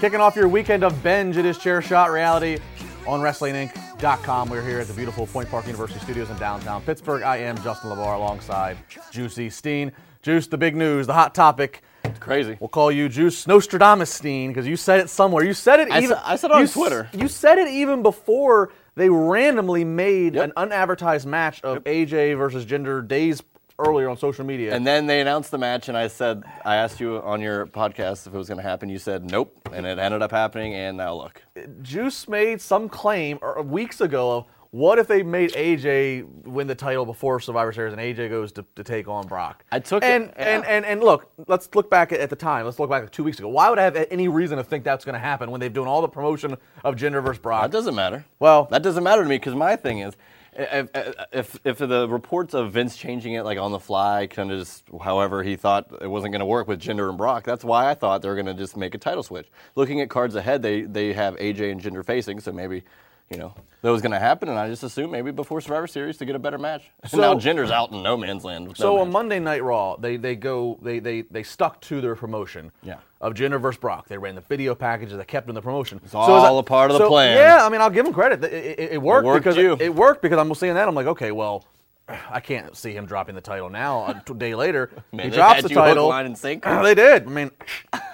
Kicking off your weekend of binge, it is Chair Shot Reality on WrestlingInc.com. We're here at the beautiful Point Park University Studios in downtown Pittsburgh. I am Justin LaBar alongside Juicy Steen. Juice, the big news, the hot topic. It's crazy. We'll call you Juice Nostradamus Steen because you said it somewhere. You said it I even. said- I said it on you s- Twitter. You said it even before they randomly made Yep. an unadvertised match of AJ versus Jinder days earlier on social media. And then they announced the match, and I said, I asked you on your podcast if it was going to happen. You said nope, and it ended up happening. And now look, Juice made some claim uh, weeks ago of what if they made AJ win the title before Survivor Series and AJ goes to, to take on Brock. I took it, and, yeah. and and and look, let's look back at, at the time. Let's look back at two weeks ago. Why would I have any reason to think that's going to happen when they've done all the promotion of Jinder versus Brock? that doesn't matter. Well- that doesn't matter to me because my thing is, if, if the reports of Vince changing it like on the fly, kind of just however he thought it wasn't going to work with Jinder and Brock, that's why I thought they were going to just make a title switch. Looking at cards ahead, they they have AJ and Jinder facing, so maybe. You know that was going to happen, and I just assumed maybe before Survivor Series to get a better match. So- now Jinder's out in no man's land. with no So on match. Monday Night Raw, they they go they they they stuck to their promotion. Yeah. Of Jinder versus Brock, they ran the video packages. They kept in the promotion. It's all a part of the plan. Yeah, I mean, I'll give them credit. It, it- it worked, worked because you. It, worked because I'm seeing that. I'm like, okay, well, I can't see him dropping the title now. A day later, Man, he they drops the you hook, title. line, and sinker. they did. I mean,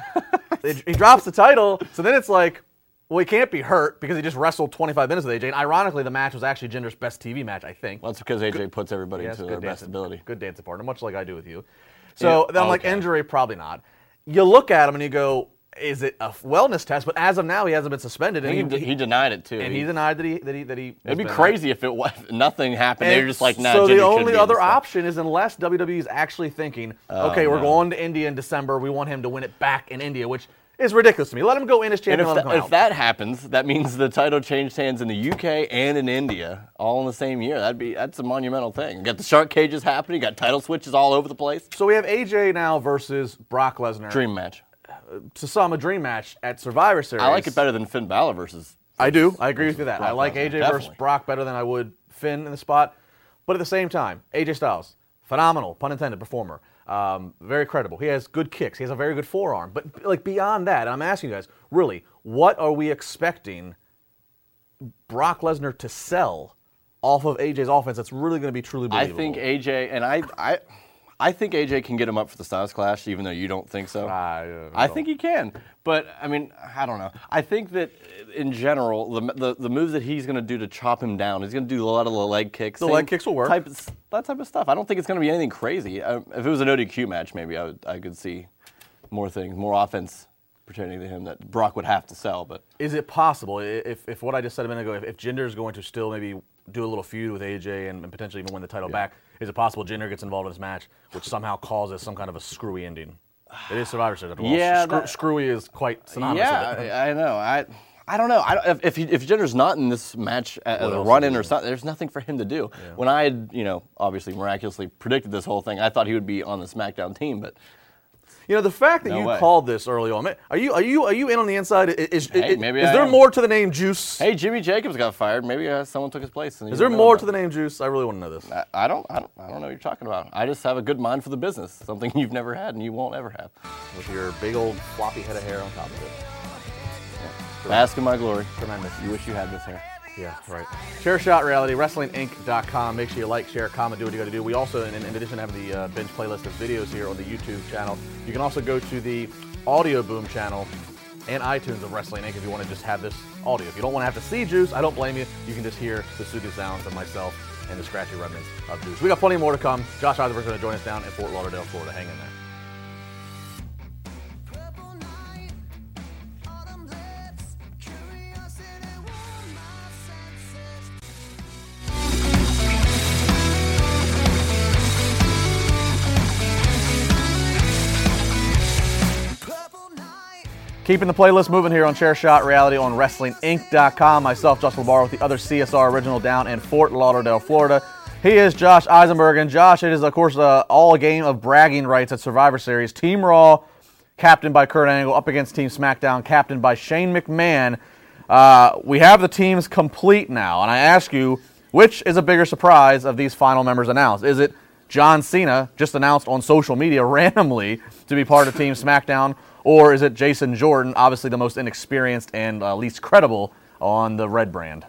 they- he drops the title. So then it's like. Well, he can't be hurt because he just wrestled 25 minutes with AJ. And ironically, the match was actually Jinder's best TV match, I think. Well, that's because AJ puts everybody Yes, into their best dancing, ability. Good dancing partner, much like I do with you. So Yeah, then I'm like, okay. injury, probably not. You look at him and you go, is it a wellness test? But as of now, he hasn't been suspended. And think he, he denied it too. and He- he denied that he that he that he. it'd be crazy if it was nothing happened. They're just like, nah. so the only other option is unless WWE is actually thinking, Oh, okay, we're going to India in December. We want him to win it back in India, which is ridiculous to me. Let him go in as And champion. if, him tha- come if that happens, that means the title changed hands in the UK and in India all in the same year. That'd be that's a monumental thing. You got the shark cages happening. You got title switches all over the place. so we have AJ now versus Brock Lesnar. Dream match. to some a dream match at Survivor Series. I like it better than Finn Balor versus. I do. I agree with you that. I like AJ versus. Brock better than I would Finn in the spot. But at the same time, AJ Styles, phenomenal, pun intended, performer. Um, very credible. He has good kicks. He has a very good forearm. But like beyond that, I'm asking you guys, really, what are we expecting Brock Lesnar to sell off of AJ's offense that's really going to be truly believable? I think AJ and I I. I think AJ can get him up for the Styles Clash, even though you don't think so. I, uh, I think he can, but I mean, I don't know. I think that in general, the the, the moves that he's going to do to chop him down, he's going to do a lot of the leg kicks. The leg kicks will work. Type, that type of stuff. I don't think it's going to be anything crazy. Uh, if it was an ODQ match, maybe I would, I could see more things, more offense pertaining to him that Brock would have to sell. But Is it possible, if, if what I just said a minute ago, if, if Jinder is going to still maybe do a little feud with AJ and, and potentially even win the title back, is it possible Jinder gets involved in this match, which somehow causes some kind of a screwy ending? It is Survivor Series. all. Yeah, Screw- that- screwy is quite synonymous yeah, with it. I, I know. I. I don't know. I don't, if if, Jinder's not in this match as What a run in or something, there's nothing for him to do. When I had, you know, obviously miraculously predicted this whole thing, I thought he would be on the SmackDown team, but You know, the fact that No you way. called this early on, man, are you are you are you in on the inside? I- Is, Hey, is, is there am. more to the name Juice? Hey, Jimmy Jacobs got fired. Maybe uh, someone took his place. is there more to the name Juice? I really want to know this. I, I don't. I don't. I don't know what you're talking about. I just have a good mind for the business. Something you've never had and you won't ever have. With your big old floppy head of hair on top of it. Bask in my glory. Tremendous. You wish you had this hair. Yeah, right. Chair Shot Reality. Make sure you like, share, comment, do what you got to do. We also, in, in addition having the uh, binge playlist of videos here on the YouTube channel, you can also go to the Audio Boom channel and iTunes of Wrestling Inc. if you want to just have this audio. If you don't want to have to see Juice, I don't blame you. You can just hear the studio sounds of myself and the scratchy remnants of Juice. We got plenty more to come. Josh Eisenberg's going to join us down in Fort Lauderdale, Florida. Hang in there. Keeping the playlist moving here on Chairshot Reality on WrestlingInc.com. Myself, Josh LaBar, with the other CSR original down in Fort Lauderdale, Florida. He is Josh Eisenberg, and Josh, it is of course uh, all a game of bragging rights at Survivor Series. Team Raw, captained by Kurt Angle, up against Team SmackDown, captained by Shane McMahon. Uh, we have the teams complete now, and I ask you, which is a bigger surprise of these final members announced? Is it John Cena, just announced on social media randomly to be part of Team SmackDown, or is it Jason Jordan, obviously the most inexperienced and uh, least credible on the red brand?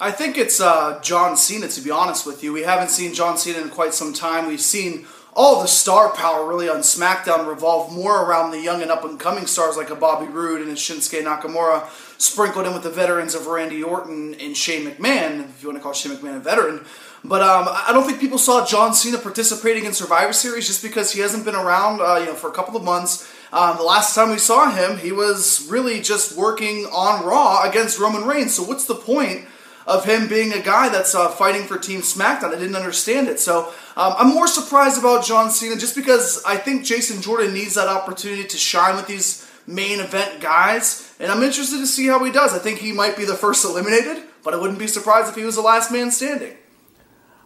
I think it's uh, John Cena, to be honest with you. We haven't seen John Cena in quite some time. We've seen all the star power really on SmackDown revolve more around the young and up and coming stars like a Bobby Roode and a Shinsuke Nakamura, sprinkled in with the veterans of Randy Orton and Shane McMahon, if you want to call Shane McMahon a veteran. But um, I don't think people saw John Cena participating in Survivor Series just because he hasn't been around, uh, you know, for a couple of months. Um, the last time we saw him, he was really just working on Raw against Roman Reigns. So what's the point? of him being a guy that's uh, fighting for Team SmackDown. I didn't understand it. So um, I'm more surprised about John Cena just because I think Jason Jordan needs that opportunity to shine with these main event guys. And I'm interested to see how he does. I think he might be the first eliminated, but I wouldn't be surprised if he was the last man standing.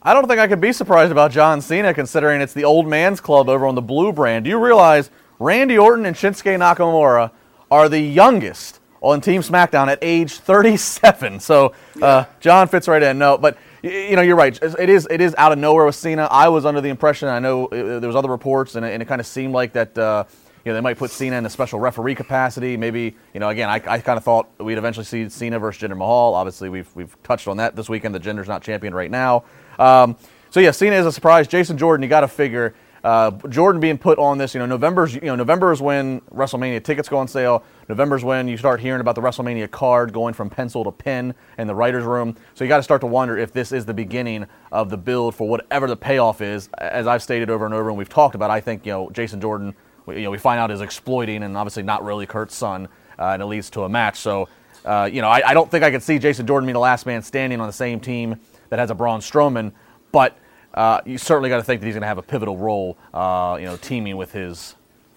I don't think I could be surprised about John Cena considering it's the old man's club over on the blue brand. Do you realize Randy Orton and Shinsuke Nakamura are the youngest on Team SmackDown at age 37? So uh, John fits right in. No, but you know you're right. It is it is out of nowhere with Cena. I was under the impression I know uh, there was other reports and it, and it kind of seemed like that. Uh, you know, they might put Cena in a special referee capacity. Maybe, you know, again, I, I kind of thought we'd eventually see Cena versus Jinder Mahal. Obviously, we've, we've touched on that this weekend. The Jinder's not champion right now. Um, so, yeah, Cena is a surprise. Jason Jordan, you got to figure. Uh, Jordan being put on this, you know, November's, you know, November is when WrestleMania tickets go on sale. November's when you start hearing about the WrestleMania card going from pencil to pen in the writers' room. So you got to start to wonder if this is the beginning of the build for whatever the payoff is. As I've stated over and over, and we've talked about, I think you know Jason Jordan, you know, we find out is exploiting and obviously not really Kurt's son, uh, and it leads to a match. So, uh, you know, I, I don't think I could see Jason Jordan being the last man standing on the same team that has a Braun Strowman, but uh, you certainly got to think that he's going to have a pivotal role, uh, you know, teaming with his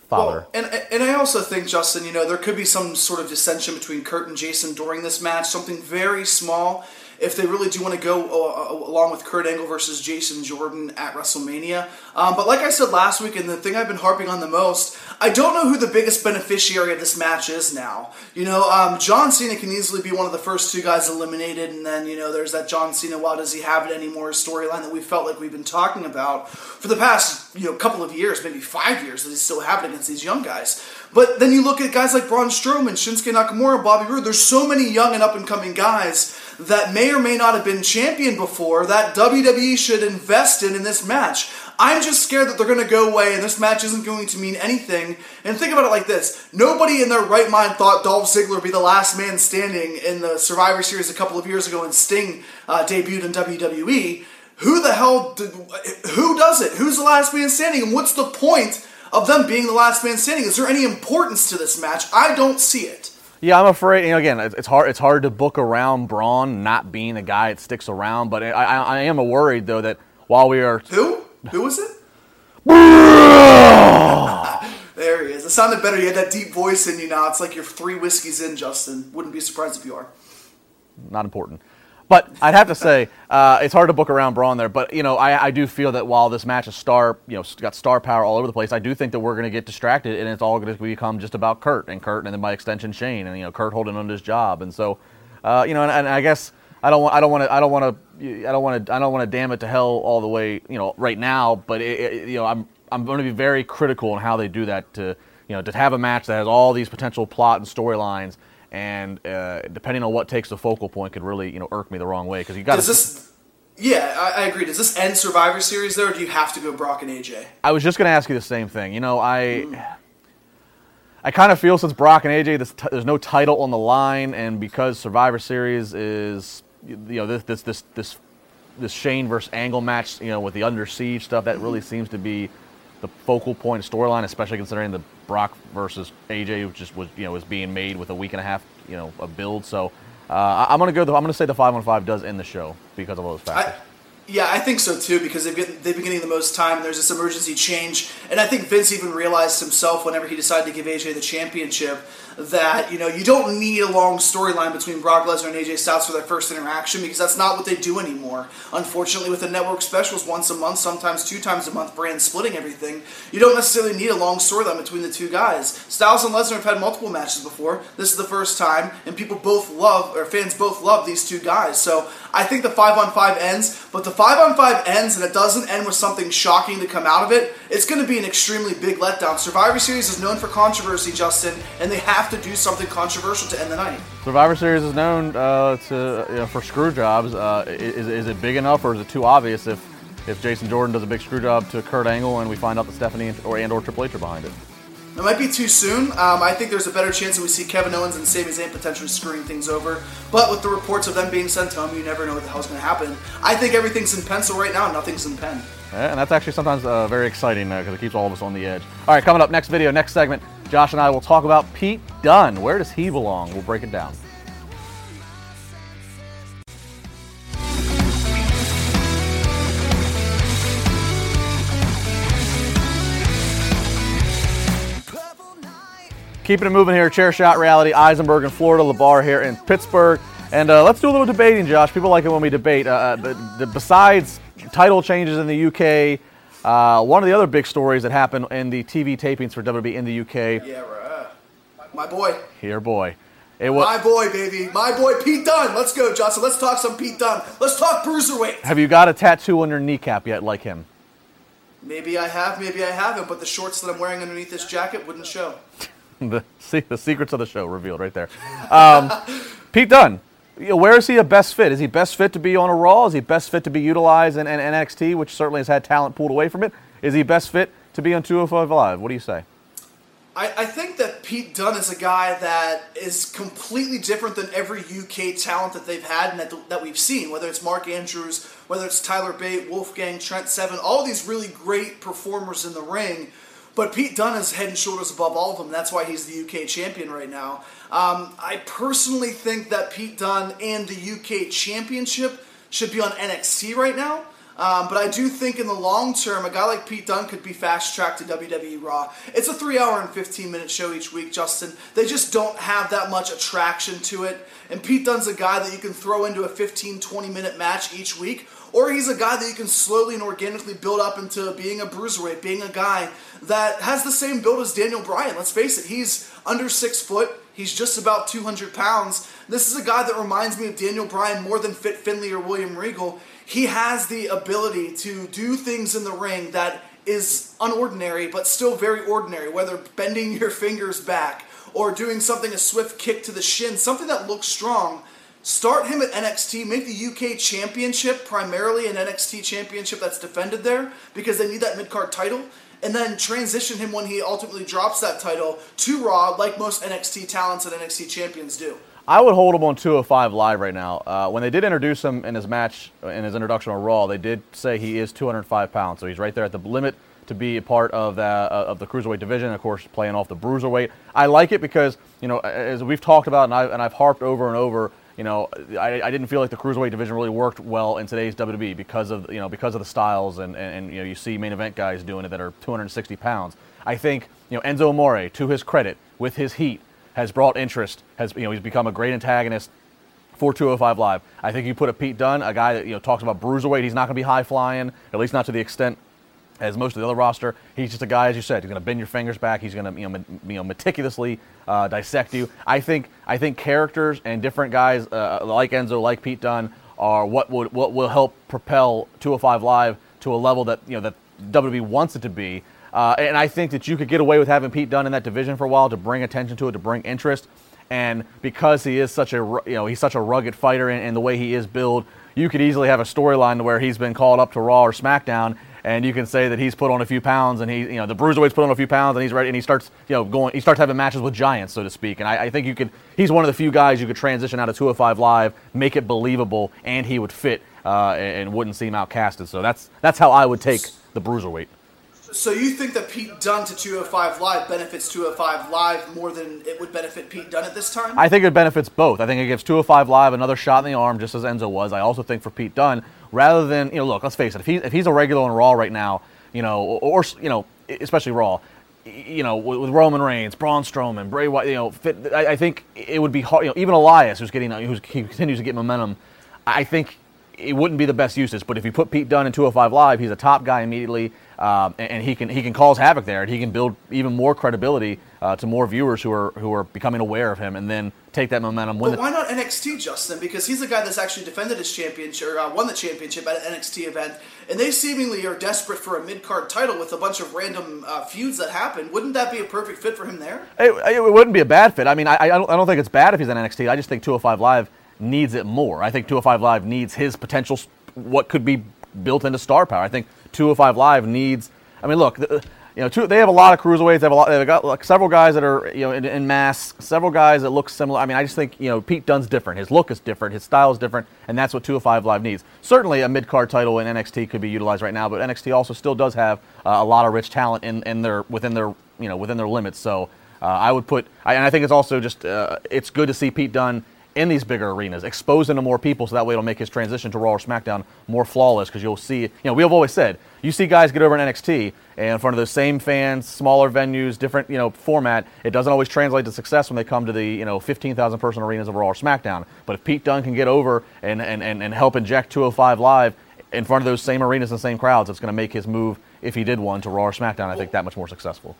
father. Well, and and I also think Justin, you know, there could be some sort of dissension between Kurt and Jason during this match, something very small. If they really do want to go uh, uh, along with Kurt Angle versus Jason Jordan at WrestleMania, um, but like I said last week, and the thing I've been harping on the most, I don't know who the biggest beneficiary of this match is now. You know, um, John Cena can easily be one of the first two guys eliminated, and then you know, there's that John Cena. Why does he have it anymore? Storyline that we felt like we've been talking about for the past you know couple of years, maybe five years, that he still have it against these young guys. But then you look at guys like Braun Strowman, Shinsuke Nakamura, Bobby Roode. There's so many young and up and coming guys that may or may not have been champion before that WWE should invest in in this match. I'm just scared that they're going to go away and this match isn't going to mean anything. And think about it like this nobody in their right mind thought Dolph Ziggler would be the last man standing in the Survivor Series a couple of years ago and Sting uh, debuted in WWE. Who the hell, did, who does it? Who's the last man standing? And what's the point of them being the last man standing? Is there any importance to this match? I don't see it. Yeah, I'm afraid. You know, again, it's hard. It's hard to book around Braun not being a guy that sticks around. But I, I, I am worried though that while we are Who? Who was it? there he is. It sounded better. You had that deep voice in you now. It's like you're three whiskeys in, Justin. Wouldn't be surprised if you are. not important. But I'd have to say uh, it's hard to book around Braun there. But you know, I, I do feel that while this match is star, you know, got star power all over the place, I do think that we're going to get distracted, and it's all going to become just about Kurt and Kurt, and then by extension Shane, and you know, Kurt holding on to his job, and so, uh, you know, and, and I guess I don't want, I don't want to, I don't want to, I don't want to, I don't want to damn it to hell all the way, you know, right now. But it, it, you know, I'm I'm going to be very critical on how they do that to, you know, to have a match that has all these potential plot and storylines and uh, depending on what takes the focal point could really you know irk me the wrong way because you got this? Yeah, I, I agree. Does this end Survivor Series though, or do you have to go Brock and AJ? I was just going to ask you the same thing. You know, I I kind of feel since Brock and AJ, this t- there's no title on the line, and because Survivor Series is you know this this this this this Shane versus Angle match, you know, with the Under Siege stuff, that really seems to be the focal point of storyline, especially considering the Brock versus AJ, which just was you know was being made with a week and a half, you know, a build. So uh, I- I'm gonna go. I'm gonna say the five on five does end the show because of all those factors. Yeah, I think so too because they've been, they've been getting the most time. There's this emergency change, and I think Vince even realized himself whenever he decided to give AJ the championship that you know you don't need a long storyline between Brock Lesnar and AJ Styles for their first interaction because that's not what they do anymore. Unfortunately, with the network specials once a month, sometimes two times a month, brand splitting everything, you don't necessarily need a long storyline between the two guys. Styles and Lesnar have had multiple matches before. This is the first time, and people both love or fans both love these two guys. So I think the five on five ends, but the five on five ends and it doesn't end with something shocking to come out of it. It's going to be an extremely big letdown. Survivor Series is known for controversy, Justin, and they have to do something controversial to end the night. Survivor Series is known uh, to you know, for screw jobs. Uh, is, is it big enough, or is it too obvious if if Jason Jordan does a big screw job to Kurt Angle and we find out that Stephanie or and or Triple H are behind it? It might be too soon. Um, I think there's a better chance that we see Kevin Owens and Sami Zayn potentially screwing things over. But with the reports of them being sent home, you never know what the hell's going to happen. I think everything's in pencil right now. Nothing's in pen. Yeah, and that's actually sometimes uh, very exciting though, because it keeps all of us on the edge. All right, coming up next video, next segment, Josh and I will talk about Pete Dunne. Where does he belong? We'll break it down. Keeping it moving here, chair shot reality, Eisenberg in Florida, LaBar here in Pittsburgh. And uh, let's do a little debating, Josh. People like it when we debate. Uh, the, the, besides title changes in the UK, uh, one of the other big stories that happened in the TV tapings for WWE in the UK, Yeah, right. My boy. here, boy, it was. My boy, baby. My boy, Pete Dunne. Let's go, Johnson. Let's talk some Pete Dunne. Let's talk Bruiserweight. Have you got a tattoo on your kneecap yet, like him? Maybe I have, maybe I haven't, but the shorts that I'm wearing underneath this jacket wouldn't show. the see, the secrets of the show revealed right there. Um, Pete Dunne, you know, where is he a best fit? Is he best fit to be on a Raw? Is he best fit to be utilized in, in NXT, which certainly has had talent pulled away from it? Is he best fit to be on 205 Live? What do you say? I, I think that Pete Dunne is a guy that is completely different than every UK talent that they've had and that, that we've seen, whether it's Mark Andrews, whether it's Tyler Bate, Wolfgang, Trent Seven, all these really great performers in the ring. But Pete Dunne is head and shoulders above all of them. That's why he's the UK champion right now. Um, I personally think that Pete Dunne and the UK championship should be on NXT right now. Um, but I do think in the long term, a guy like Pete Dunne could be fast tracked to WWE Raw. It's a three hour and 15 minute show each week, Justin. They just don't have that much attraction to it. And Pete Dunne's a guy that you can throw into a 15, 20 minute match each week. Or he's a guy that you can slowly and organically build up into being a bruiserweight, being a guy that has the same build as Daniel Bryan. Let's face it, he's under six foot. He's just about 200 pounds. This is a guy that reminds me of Daniel Bryan more than Fit Finlay or William Regal. He has the ability to do things in the ring that is unordinary, but still very ordinary, whether bending your fingers back or doing something, a swift kick to the shin, something that looks strong. Start him at NXT, make the UK championship primarily an NXT championship that's defended there because they need that mid card title, and then transition him when he ultimately drops that title to Raw, like most NXT talents and NXT champions do. I would hold him on 205 Live right now. Uh, when they did introduce him in his match, in his introduction on Raw, they did say he is 205 pounds, so he's right there at the limit to be a part of the uh, of the cruiserweight division. Of course, playing off the bruiserweight. I like it because you know, as we've talked about, and, I, and I've harped over and over. You know, I, I didn't feel like the cruiserweight division really worked well in today's WWE because of you know because of the styles and, and, and you know you see main event guys doing it that are 260 pounds. I think you know Enzo Amore, to his credit, with his heat, has brought interest. Has you know he's become a great antagonist for 205 Live. I think you put a Pete Dunne, a guy that you know talks about bruiserweight. He's not going to be high flying, at least not to the extent as most of the other roster. He's just a guy, as you said, he's going to bend your fingers back. He's going to you know, you know meticulously uh, dissect you. I think I think characters and different guys uh, like Enzo, like Pete Dunne, are what would what will help propel 205 Live to a level that you know that WWE wants it to be. Uh, and I think that you could get away with having Pete Dunne in that division for a while to bring attention to it, to bring interest. And because he is such a you know he's such a rugged fighter and, and the way he is built, you could easily have a storyline where he's been called up to Raw or SmackDown, and you can say that he's put on a few pounds, and he you know the bruiserweight's put on a few pounds, and he's ready, and he starts you know going, he starts having matches with giants, so to speak. And I, I think you could, he's one of the few guys you could transition out of 205 Live, make it believable, and he would fit uh, and, and wouldn't seem outcasted. So that's that's how I would take the bruiserweight. So you think that Pete Dunne to 205 Live benefits 205 Live more than it would benefit Pete Dunne at this time? I think it benefits both. I think it gives 205 Live another shot in the arm, just as Enzo was. I also think for Pete Dunne, rather than you know, look, let's face it, if he's if he's a regular on Raw right now, you know, or, or you know, especially Raw, you know, with, Roman Reigns, Braun Strowman, Bray Wyatt, you know, fit, I, I think it would be hard. You know, even Elias, who's getting, who's he continues to get momentum, I think it wouldn't be the best usage. But if you put Pete Dunne in 205 Live, he's a top guy immediately, um, and, and he can he can cause havoc there, and he can build even more credibility uh, to more viewers who are who are becoming aware of him, and then take that momentum. Win But the, why not NXT, Justin? Because he's the guy that's actually defended his championship, or uh, won the championship at an NXT event, and they seemingly are desperate for a mid card title with a bunch of random uh, feuds that happen. Wouldn't that be a perfect fit for him there? It, it wouldn't be a bad fit. I mean, I, I, don't, I don't think it's bad if he's in NXT. I just think 205 Live needs it more. I think 205 Live needs his potential, what could be built into star power. I think 205 Live needs. I mean, look, the, you know, two, they have a lot of cruiserweights. They have a lot. They've got like, several guys that are you know in, in mass. Several guys that look similar. I mean, I just think you know Pete Dunne's different. His look is different. His style is different, and that's what 205 Live needs. Certainly, a mid card title in NXT could be utilized right now, but NXT also still does have uh, a lot of rich talent in, in their within their you know within their limits. So uh, I would put, I, and I think it's also just uh, it's good to see Pete Dunne in these bigger arenas, expose to more people, so that way it'll make his transition to Raw or SmackDown more flawless. Because you'll see, you know, we have always said you see guys get over in NXT and in front of those same fans, smaller venues, different you know format. It doesn't always translate to success when they come to the you know 15,000 person arenas of Raw or SmackDown. But if Pete Dunne can get over and and, and, and help inject 205 Live in front of those same arenas and same crowds, it's going to make his move, if he did one, to Raw or SmackDown. I think that much more successful.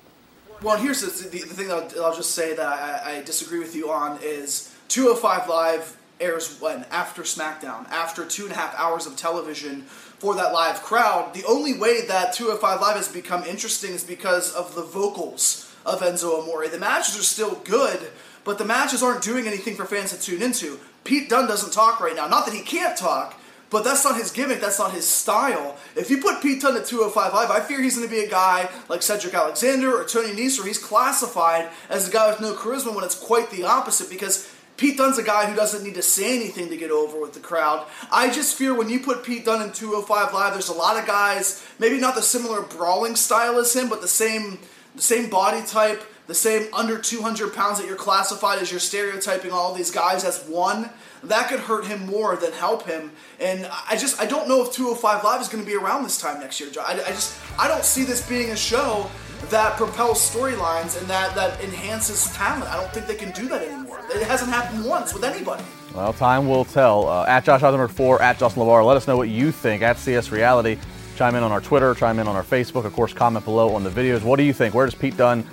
Well, here's the, the, the thing I'll, I'll just say that I, I disagree with you on is 205 Live airs when? After SmackDown. After two and a half hours of television for that live crowd. The only way that 205 Live has become interesting is because of the vocals of Enzo Amore. The matches are still good, but the matches aren't doing anything for fans to tune into. Pete Dunne doesn't talk right now. Not that he can't talk, but that's not his gimmick. That's not his style. If you put Pete Dunne at 205 Live, I fear he's going to be a guy like Cedric Alexander or Tony Nese, he's classified as a guy with no charisma when it's quite the opposite because Pete Dunne's a guy who doesn't need to say anything to get over with the crowd. I just fear when you put Pete Dunne in 205 Live, there's a lot of guys, maybe not the similar brawling style as him, but the same the same body type, the same under 200 pounds that you're classified as you're stereotyping all these guys as one. That could hurt him more than help him. And I just I don't know if 205 Live is going to be around this time next year. I, I just I don't see this being a show that propels storylines and that that enhances talent. I don't think they can do that anymore. It hasn't happened once with anybody. Well, time will tell. Uh, at Josh Eisenberg 4, at Justin LaBar. Let us know what you think at CS Reality. Chime in on our Twitter, chime in on our Facebook. Of course, comment below on the videos. What do you think? Where does Pete Dunne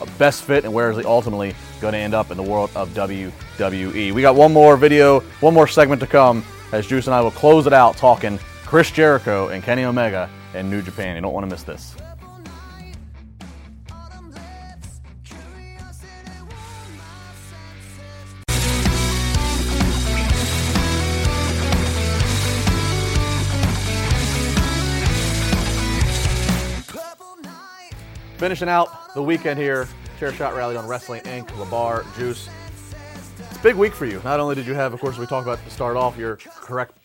uh, best fit, and where is he ultimately going to end up in the world of WWE? We got one more video, one more segment to come as Juice and I will close it out talking Chris Jericho and Kenny Omega in New Japan. You don't want to miss this. Finishing out the weekend here, Chair Shot Rally on Wrestling Inc., Labar, Juice. It's a big week for you. Not only did you have, of course, we talked about to start off your correct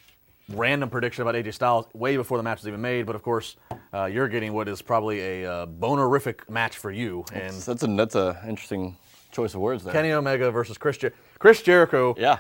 random prediction about AJ Styles way before the match was even made, but of course, uh, you're getting what is probably a uh, bonerific match for you. And So that's a that's a interesting choice of words there. Kenny Omega versus Chris Jer- Chris Jericho yeah.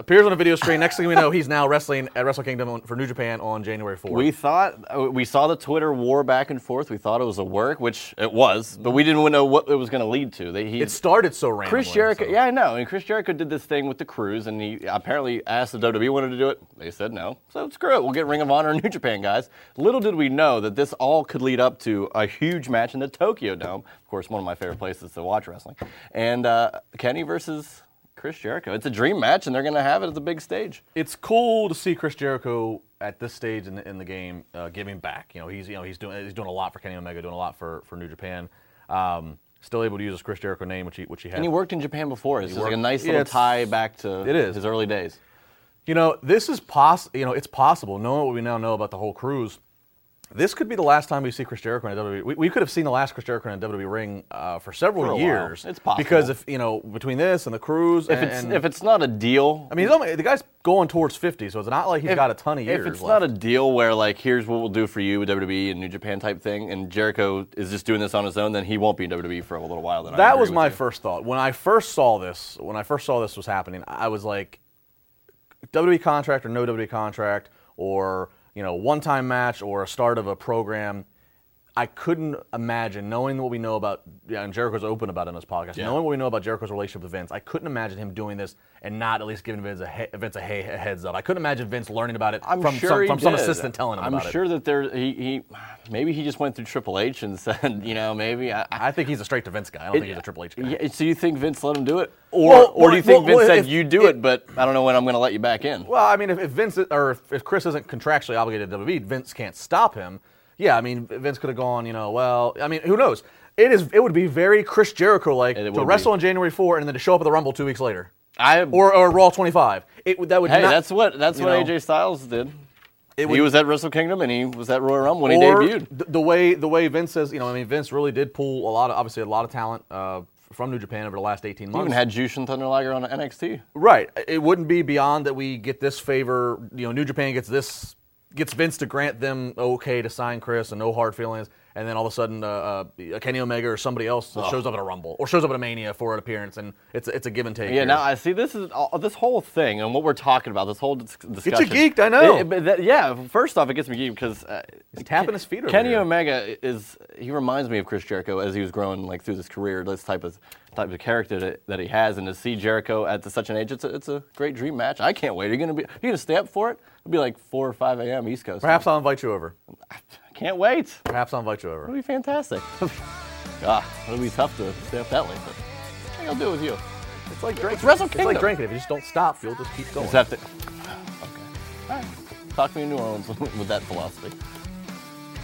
Appears on a video screen. Next thing we know, he's now wrestling at Wrestle Kingdom on- for New Japan on January 4th. We thought uh, we saw the Twitter war back and forth. We thought it was a work, which it was, but we didn't know what it was going to lead to. They, he, it started so randomly. Chris Jericho, so- yeah, I know. And Chris Jericho did this thing with the cruise, and he apparently asked if WWE wanted to do it. They said no. So screw it. We'll get Ring of Honor and New Japan guys. Little did we know that this all could lead up to a huge match in the Tokyo Dome. Of course, one of my favorite places to watch wrestling. And uh, Kenny versus Chris Jericho. It's a dream match, and they're going to have it at the big stage. it's cool to see Chris Jericho at this stage in the, in the game uh, giving back. You know, he's you know he's doing he's doing a lot for Kenny Omega, doing a lot for, for New Japan. Um, still able to use his Chris Jericho name, which he which he had. And he worked in Japan before. It's like a nice little it's- tie back to it is. his early days. You know, this is poss. You know, it's possible. Knowing what we now know about the whole cruise, this could be the last time we see Chris Jericho in a WWE. We, we could have seen the last Chris Jericho in a WWE ring uh, for several For a while. years. It's possible. because if you know between this and the cruise, If and, it's and- if it's not a deal, I mean, he's only, the guy's going towards fifty, so it's not like he's if- got a ton of years. If it's left. not a deal where like here's what we'll do for you with WWE and New Japan type thing, and Jericho is just doing this on his own, then he won't be in WWE for a little while. Then that was my you. first thought when I first saw this. When I first saw this was happening, I was like, WWE contract or no WWE contract, or you know one-time match or a start of a program. I couldn't imagine, knowing what we know about, yeah, and Jericho's open about it in this podcast, Yeah. knowing what we know about Jericho's relationship with Vince, I couldn't imagine him doing this and not at least giving Vince a, he- Vince a, hey, a heads up. I couldn't imagine Vince learning about it I'm from, sure some, from some assistant telling him I'm about it. sure that there he, he maybe he just went through Triple H and said, you know, maybe I, I think he's a straight to Vince guy. I don't think he's a Triple H guy. Yeah, so you think Vince let him do it, or Well, or do you think well, Vince well, said if- you do it, but I don't know when I'm going to let you back in? Well, I mean, if, if Vince or if, if Chris isn't contractually obligated to WWE, Vince can't stop him. Yeah, I mean, Vince could have gone. You know, well, I mean, who knows? It is. It would be very Chris Jericho like to wrestle be. on January 4 and then to show up at the Rumble two weeks later, I or or Raw 25. It would that would hey, not, that's what that's what know, AJ Styles did. It he was at Wrestle Kingdom and he was at Royal Rumble when he debuted. th- the way the way Vince says, you know, I mean, Vince really did pull a lot of obviously a lot of talent uh, from New Japan over the last 18 He months. even had Jushin Thunder Liger on NXT. Right. It wouldn't be beyond that we get this favor. You know, New Japan gets this, gets Vince to grant them okay to sign Chris and no hard feelings, and then all of a sudden, uh, uh, Kenny Omega or somebody else shows up at a Rumble or shows up at a Mania for an appearance, and it's it's a give and take. Yeah, here. now I see this is all, this whole thing and what we're talking about. This whole dis- discussion. It's a geeked, I know. It- but that- yeah, first off, it gets me geeked because uh, He's tapping his feet Kenny here. Omega is he reminds me of Chris Jericho as he was growing like through his career. This type of type of character that, that he has, and to see Jericho at such an age, it's a, it's a great dream match. I can't wait. Are you gonna be? Are you gonna stay up for it? It'll be like four or five a.m. East Coast. Perhaps I'll invite you over. I can't wait. Perhaps I'll invite you over. It'll be fantastic. ah, it'll be tough to stay up that late, but I think I'll do it with you. It's like drinking. Wrestle It's Kingdom. like drinking. If you just don't stop, you'll just keep going. Just have to. Okay. All right. Talk to me in New Orleans with that philosophy.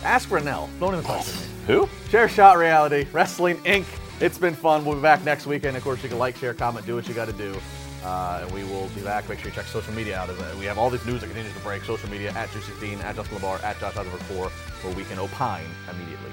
Ask Renell. Don't even question me. Who? Chair Shot Reality, Wrestling Inc. It's been fun. We'll be back next weekend. Of course, you can like, share, comment, do what you got to do. Uh, and we will be back. Make sure you check social media out. We have all this news that continues to break. Social media at Juicy Dean, at Justin LaBar, at Josh Eisenberg 4, where we can opine immediately.